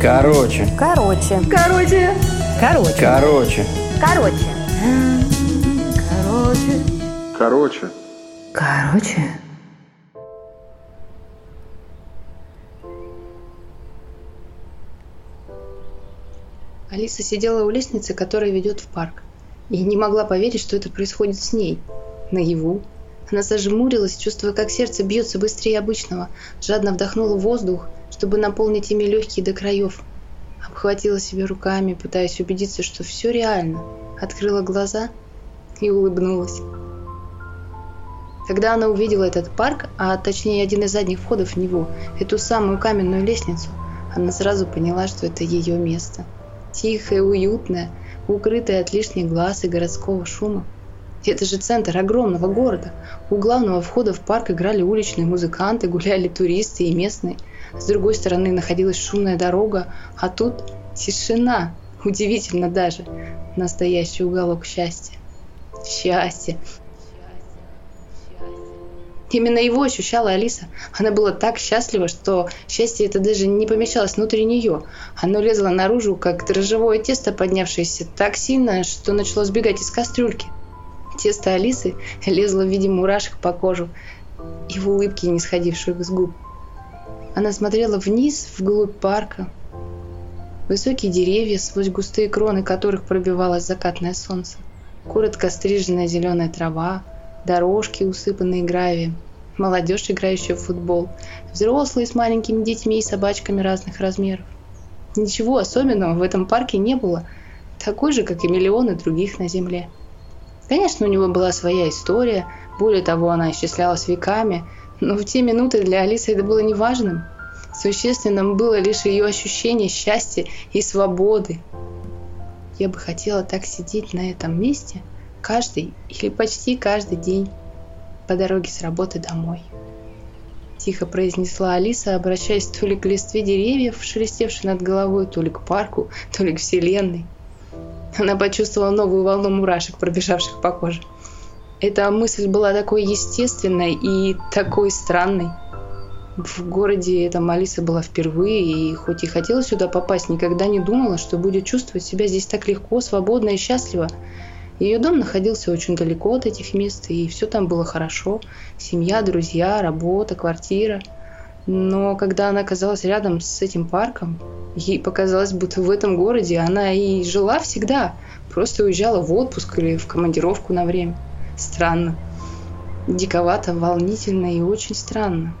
Короче. Короче. Короче. Короче. Короче. Короче. Короче. Короче. Короче. Алиса сидела у лестницы, которая ведет в парк, и не могла поверить, что это происходит с ней, наяву. Она зажмурилась, чувствуя, как сердце бьется быстрее обычного, жадно вдохнула воздух, чтобы наполнить ими легкие до краев. Обхватила себя руками, пытаясь убедиться, что все реально. Открыла глаза и улыбнулась. Когда она увидела этот парк, а точнее один из задних входов в него, эту самую каменную лестницу, она сразу поняла, что это ее место. Тихое, уютное, укрытое от лишних глаз и городского шума. Это же центр огромного города. У главного входа в парк играли уличные музыканты, гуляли туристы и местные. С другой стороны находилась шумная дорога, а тут тишина. Удивительно даже. Настоящий уголок счастья. Счастье. Именно его ощущала Алиса. Она была так счастлива, что счастье это даже не помещалось внутри нее. Оно лезло наружу, как дрожжевое тесто, поднявшееся так сильно, что начало сбегать из кастрюльки. Тесто Алисы лезло в виде мурашек по кожу и в улыбке, не сходивших с губ. Она смотрела вниз, вглубь парка. Высокие деревья, сквозь густые кроны которых пробивалось закатное солнце. Коротко стриженная зеленая трава, дорожки, усыпанные гравием, молодежь, играющая в футбол, взрослые с маленькими детьми и собачками разных размеров. Ничего особенного в этом парке не было, такой же, как и миллионы других на Земле. Конечно, у него была своя история, более того, она исчислялась веками, но в те минуты для Алисы это было неважным. Существенным было лишь ее ощущение счастья и свободы. Я бы хотела так сидеть на этом месте каждый или почти каждый день по дороге с работы домой. Тихо произнесла Алиса, обращаясь то ли к листве деревьев, шелестевшей над головой, то ли к парку, то ли к вселенной. Она почувствовала новую волну мурашек, пробежавших по коже. Эта мысль была такой естественной и такой странной. В городе эта Алиса была впервые, и хоть и хотела сюда попасть, никогда не думала, что будет чувствовать себя здесь так легко, свободно и счастливо. Ее дом находился очень далеко от этих мест, и все там было хорошо. Семья, друзья, работа, квартира. Но когда она оказалась рядом с этим парком, ей показалось, будто в этом городе она и жила всегда. Просто уезжала в отпуск или в командировку на время. Странно. Диковато, волнительно и очень странно.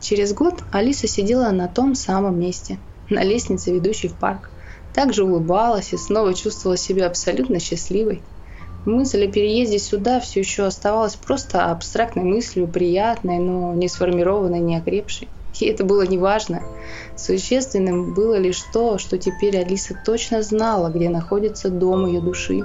Через год Алиса сидела на том самом месте, на лестнице, ведущей в парк. Также улыбалась и снова чувствовала себя абсолютно счастливой. Мысль о переезде сюда все еще оставалась просто абстрактной мыслью, приятной, но не сформированной, не окрепшей. И это было неважно. Существенным было лишь то, что теперь Алиса точно знала, где находится дом ее души.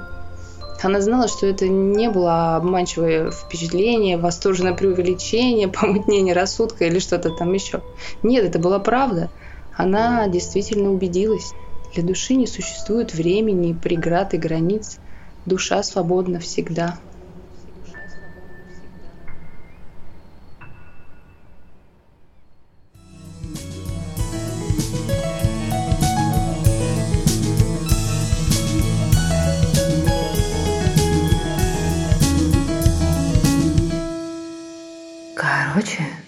Она знала, что это не было обманчивое впечатление, восторженное преувеличение, помутнение рассудка или что-то там еще. Нет, это была правда. Она действительно убедилась. Для души не существует времени, преград и границ. Душа свободна всегда. 그 렇.